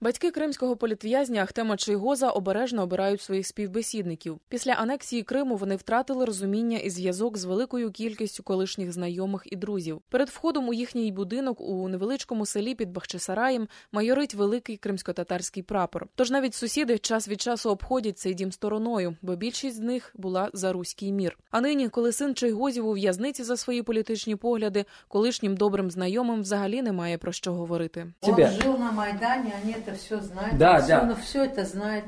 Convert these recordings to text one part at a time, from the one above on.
Батьки кримського політв'язня Ахтема Чайгоза обережно обирають своїх співбесідників. Після анексії Криму вони втратили розуміння і зв'язок з великою кількістю колишніх знайомих і друзів. Перед входом у їхній будинок у невеличкому селі під Бахчисараєм майорить великий кримсько-татарський прапор. Тож навіть сусіди час від часу обходять цей дім стороною, бо більшість з них була за руський мір. А нині, коли син Чайгозів у в'язниці за свої політичні погляди, колишнім добрим знайомим взагалі немає про що говорити. Он жил на Майдане, они это все знают. Да, Аксенов все это знает.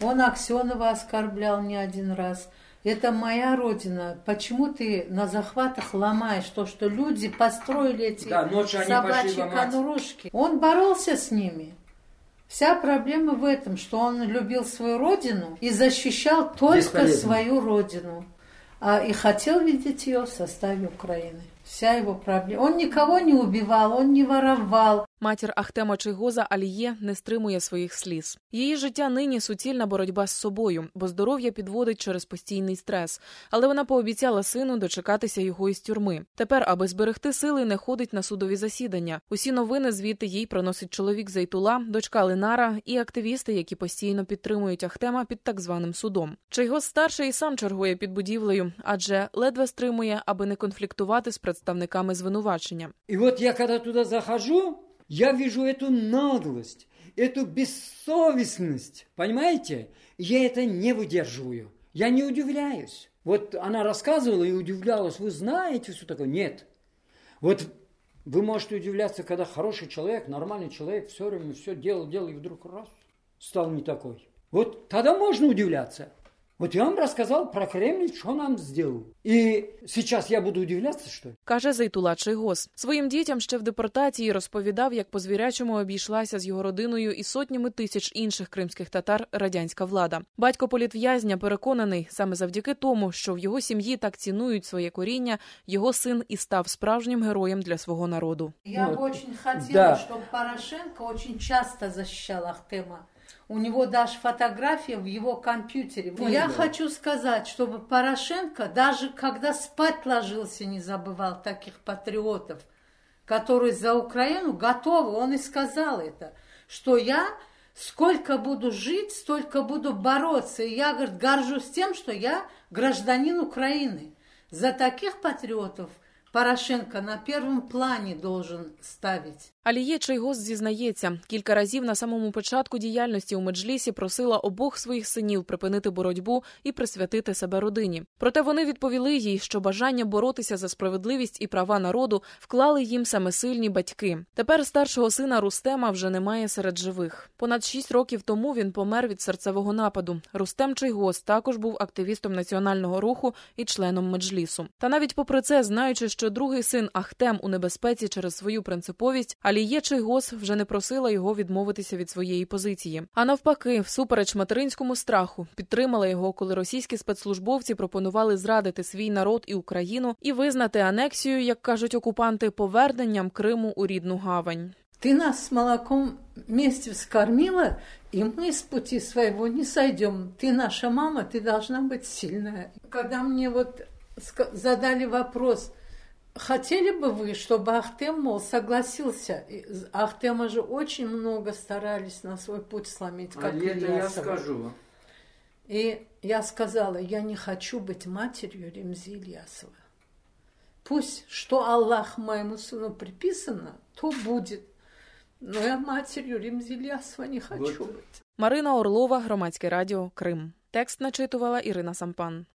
Он Аксенова оскорблял не один раз. Это моя родина. Почему ты на захватах ломаешь то, что люди построили эти Да, собачьи конурушки? Он боролся с ними. Вся проблема в этом, что он любил свою родину и защищал только Бесполезно. свою родину. А, и хотел видеть ее в составе Украины. Вся его проблема. Он никого не убивал, он не воровал, Матір Ахтема Чайгоза Аліє не стримує своїх сліз. Її життя нині суцільна боротьба з собою, бо здоров'я підводить через постійний стрес. Але вона пообіцяла сину дочекатися його із тюрми. Тепер, аби зберегти сили, не ходить на судові засідання. Усі новини звідти їй приносить чоловік Зайтула, дочка Ленара і активісти, які постійно підтримують Ахтема під так званим судом. Чайгоз старший і сам чергує під будівлею, адже ледве стримує, аби не конфліктувати з представниками звинувачення. И вот я когда туда захожу, я вижу эту наглость, эту бессовестность, понимаете? Я это не выдерживаю. Я не удивляюсь. Вот она рассказывала и удивлялась, вы знаете все такое? Нет. Вот вы можете удивляться, когда хороший человек, нормальный человек, все время все делал, делал, и вдруг раз, стал не такой. Вот тогда можно удивляться. Вот я вам рассказал про Кремль, что нам сделал. И сейчас я буду удивляться, что ли? Каже Зайтула Чайгоз. Своїм дітям ще в депортації розповідав, як по звірячому обійшлася з його родиною і сотнями тисяч інших кримських татар радянська влада. Батько політв'язня переконаний, саме завдяки тому, що в його сім'ї так цінують своє коріння, його син і став справжнім героєм для свого народу. Я Ну, очень хотела, да. чтобы Порошенко очень часто защищал Ахтема. У него даже фотография в его компьютере. Ну, я да. хочу сказать, чтобы Порошенко даже когда спать ложился, не забывал таких патриотов, которые за Украину готовы. Он и сказал это, что я сколько буду жить, столько буду бороться. И я, говорит, горжусь тем, что я гражданин Украины. За таких патриотов Порошенко на первом плане должен ставить. Аліє Чайгоз зізнається, кілька разів на самому початку діяльності у меджлісі просила обох своїх синів припинити боротьбу і присвятити себе родині. Проте вони відповіли їй, що бажання боротися за справедливість і права народу вклали їм саме сильні батьки. Тепер старшого сина Рустема вже немає серед живих. Понад шість років тому він помер від серцевого нападу. Рустем Чайгоз також був активістом національного руху і членом меджлісу. Та навіть попри це, знаючи, що другий син Ахтем у небезпеці через свою принциповість, Аліє Чайгоз вже не просила його відмовитися від своєї позиції. А навпаки, всупереч материнському страху, підтримала його, коли російські спецслужбовці пропонували зрадити свій народ і Україну і визнати анексію, як кажуть окупанти, поверненням Криму у рідну гавань. Ты нас с молоком вместе вскормила, и мы с пути своего не сойдем. Ты наша мама, ты должна быть сильная. Когда мне вот ска- задали вопрос, хотели бы вы, чтобы Ахтем, мол, согласился? Ахтема же очень много старались на свой путь сломить, как Ильясова. И я сказала, я не хочу быть матерью Ремзи Ильясова. Пусть, что Аллах моему сыну приписано, то будет. Но я матерью Ремзи Ильясова не хочу Вот. быть. Марина Орлова, громадське радіо Крим. Текст начитувала Ірина Сампан.